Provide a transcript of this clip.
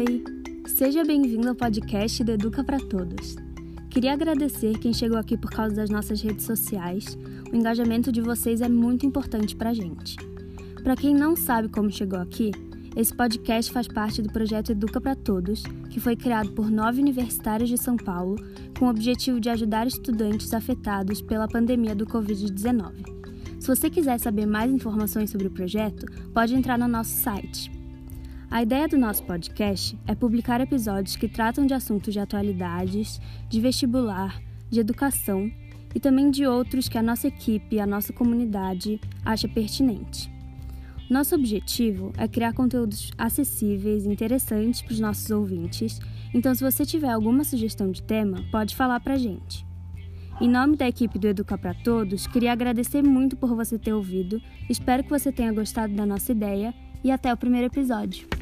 Oi! Seja bem-vindo ao podcast do Educa para Todos. Queria agradecer quem chegou aqui por causa das nossas redes sociais. O engajamento de vocês é muito importante para a gente. Para quem não sabe como chegou aqui, esse podcast faz parte do projeto Educa para Todos, que foi criado por nove universitários de São Paulo com o objetivo de ajudar estudantes afetados pela pandemia do Covid-19. Se você quiser saber mais informações sobre o projeto, pode entrar no nosso site a ideia do nosso podcast é publicar episódios que tratam de assuntos de atualidades, de vestibular, de educação e também de outros que a nossa equipe e a nossa comunidade acha pertinente. Nosso objetivo é criar conteúdos acessíveis e interessantes para os nossos ouvintes, então se você tiver alguma sugestão de tema, pode falar para a gente. Em nome da equipe do Educa para Todos, queria agradecer muito por você ter ouvido, espero que você tenha gostado da nossa ideia e até o primeiro episódio.